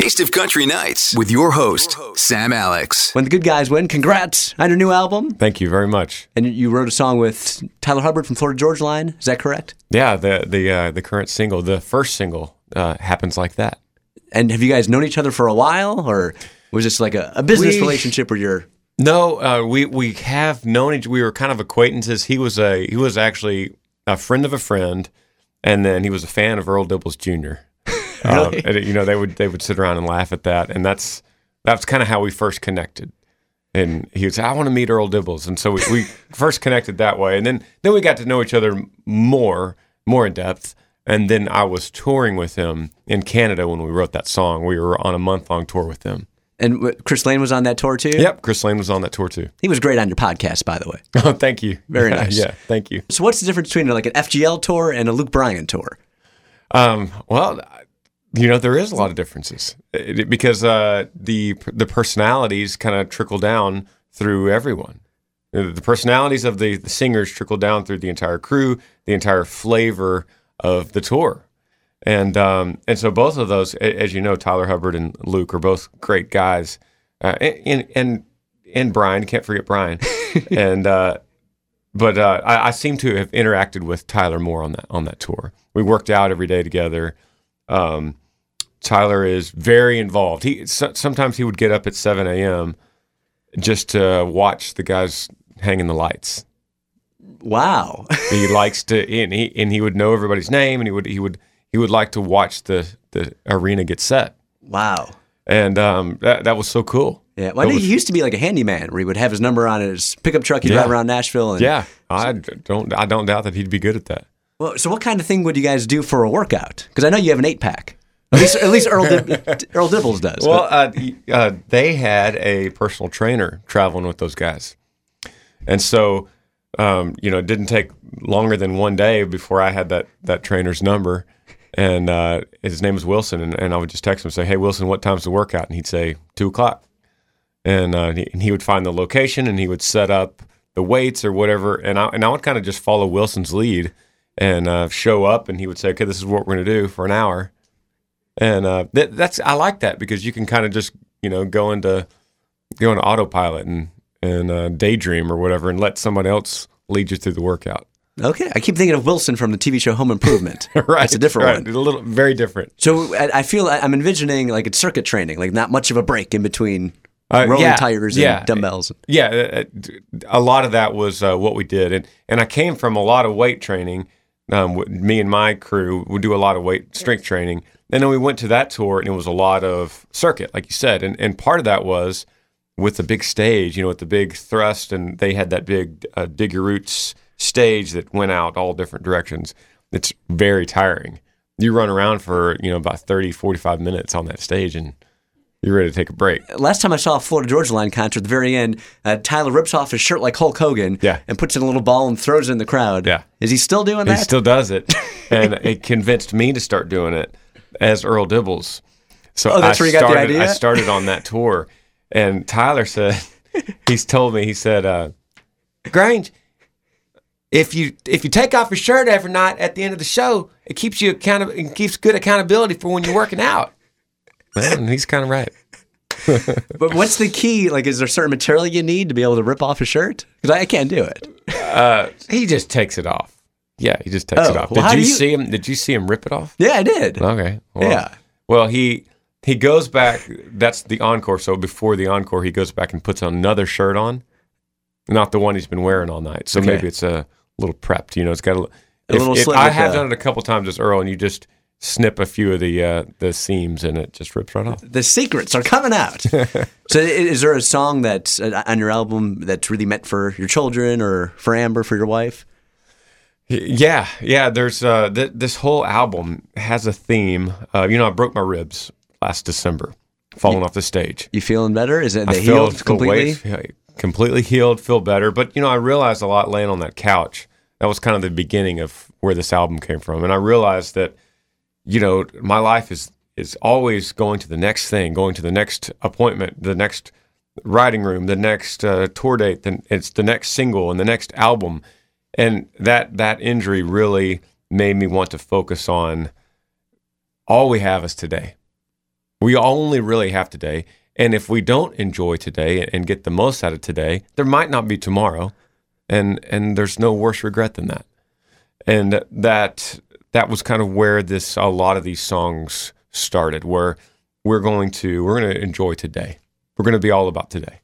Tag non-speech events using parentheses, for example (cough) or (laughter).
Taste of Country Nights with your host, Sam Alex. When the good guys win, congrats on your new album. Thank you very much. And you wrote a song with Tyler Hubbard from Florida Georgia Line. Is that correct? Yeah, the the uh, the current single, the first single, uh, happens like that. And have you guys known each other for a while, or was this like a, a business We- relationship where you're? No, uh, we we have known each. We were kind of acquaintances. He was a he was actually a friend of a friend, and then he was a fan of Earl Dibbles Jr. Really? and, you know, they would they would sit around and laugh at that, and that's that's kind of how we first connected. And he would say, "I want to meet Earl Dibbles," and so we, we (laughs) first connected that way, and then then we got to know each other more more in depth. And then I was touring with him in Canada when we wrote that song. We were on a month long tour with them. And Chris Lane was on that tour too. Yep, Chris Lane was on that tour too. He was great on your podcast, by the way. (laughs) Oh, thank you. Very nice. Yeah, thank you. So, what's the difference between like an FGL tour and a Luke Bryan tour? Um, well, you know, there is a lot of differences because uh, the the personalities kind of trickle down through everyone. The the personalities of the, the singers trickle down through the entire crew, the entire flavor of the tour. And um, and so both of those, as you know, Tyler Hubbard and Luke are both great guys, uh, and and and Brian can't forget Brian, (laughs) and uh, but uh, I, I seem to have interacted with Tyler more on that on that tour. We worked out every day together. Um, Tyler is very involved. He so, sometimes he would get up at seven a.m. just to watch the guys hanging the lights. Wow. He (laughs) likes to, and he and he would know everybody's name, and he would he would he would like to watch the the arena get set, wow. and um, that that was so cool. Yeah. Well, I was- he used to be like a handyman where he would have his number on his pickup truck. He'd Yeah. drive around Nashville. And, yeah, I don't I don't doubt that he'd be good at that. Well, so what kind of thing would you guys do for a workout? Because I know you have an eight pack. At least, at least Earl, Dib- (laughs) Earl Dibbles does. Well, uh, uh, they had a personal trainer traveling with those guys, and so um, you know, it didn't take longer than one day before I had that that trainer's number, and uh, his name was Wilson, and, and I would just text him and say, "Hey, Wilson, what time's the workout?" And he'd say two o'clock, and, uh, he, and he would find the location and he would set up the weights or whatever, and I and I would kind of just follow Wilson's lead and uh, show up, and he would say, "Okay, this is what we're going to do for an hour." And uh, that, that's I like that because you can kind of just you know go into go into autopilot and and uh, daydream or whatever, and let someone else lead you through the workout. okay. I keep thinking of Wilson from the TV show Home Improvement. (laughs) right, It's a different right, one. a little very different. So I, I feel I'm envisioning like it's circuit training, like not much of a break in between Uh, rolling yeah, tires yeah. and dumbbells. Yeah, uh, a lot of that was uh, what we did, and and I came from a lot of weight training. Um, me and my crew would do a lot of weight strength training, and then we went to that tour, and it was a lot of circuit, like you said, and and part of that was with the big stage, you know, with the big thrust, and they had that big uh, dig your roots stage that went out all different directions. It's very tiring. You run around for you know about 30, 45 minutes on that stage, and you're ready to take a break. Last time I saw a Florida Georgia Line concert, at the very end, uh, Tyler rips off his shirt like Hulk Hogan Yeah. and puts in a little ball and throws it in the crowd. Yeah. Is he still doing that? He still does it, (laughs) and it convinced me to start doing it as Earl Dibbles. So Oh, that's I where you got the started, idea? I started on that tour, and Tyler said, (laughs) he's told me, he said, uh, Grange, if you if you take off your shirt every night at the end of the show, it keeps you account it keeps good accountability for when you're working out. Man, he's kind of right. (laughs) but what's the key? Like, is there certain material you need to be able to rip off a shirt? Because I, I can't do it. He just takes it off. Yeah, he just takes Oh, it off. well, did you, you- see him? Did you see him rip it off? Yeah, I did. Okay. Well, Yeah. Well, he he goes back. That's the encore. So before the encore, he goes back and puts another shirt on, not the one he's been wearing all night. So Okay. maybe it's a little prepped. You know, it's got a, A if- little if- I have done it a couple times as Earl, and you just snip a few of the uh, the seams, and it just rips right off. The secrets are coming out. (laughs) so, is there a song that's uh, on your album that's really meant for your children or for Amber, for your wife? Yeah, yeah. There's uh, th- this whole album has a theme. Uh, you know, I broke my ribs last December, falling off the stage. You feeling better? Is it I they feel healed completely? weight- yeah, completely healed, feel better. But you know, I realized a lot laying on that couch. That was kind of the beginning of where this album came from, and I realized that you know my life is is always going to the next thing, going to the next appointment, the next writing room, the next uh, tour date, then it's the next single and the next album, and that that injury really made me want to focus on all we have is today We only really have today. And if we don't enjoy today and get the most out of today, there might not be tomorrow. And and there's no worse regret than that. And that that was kind of where this a lot of these songs started, where we're going to we're going to enjoy today. We're going to be all about today.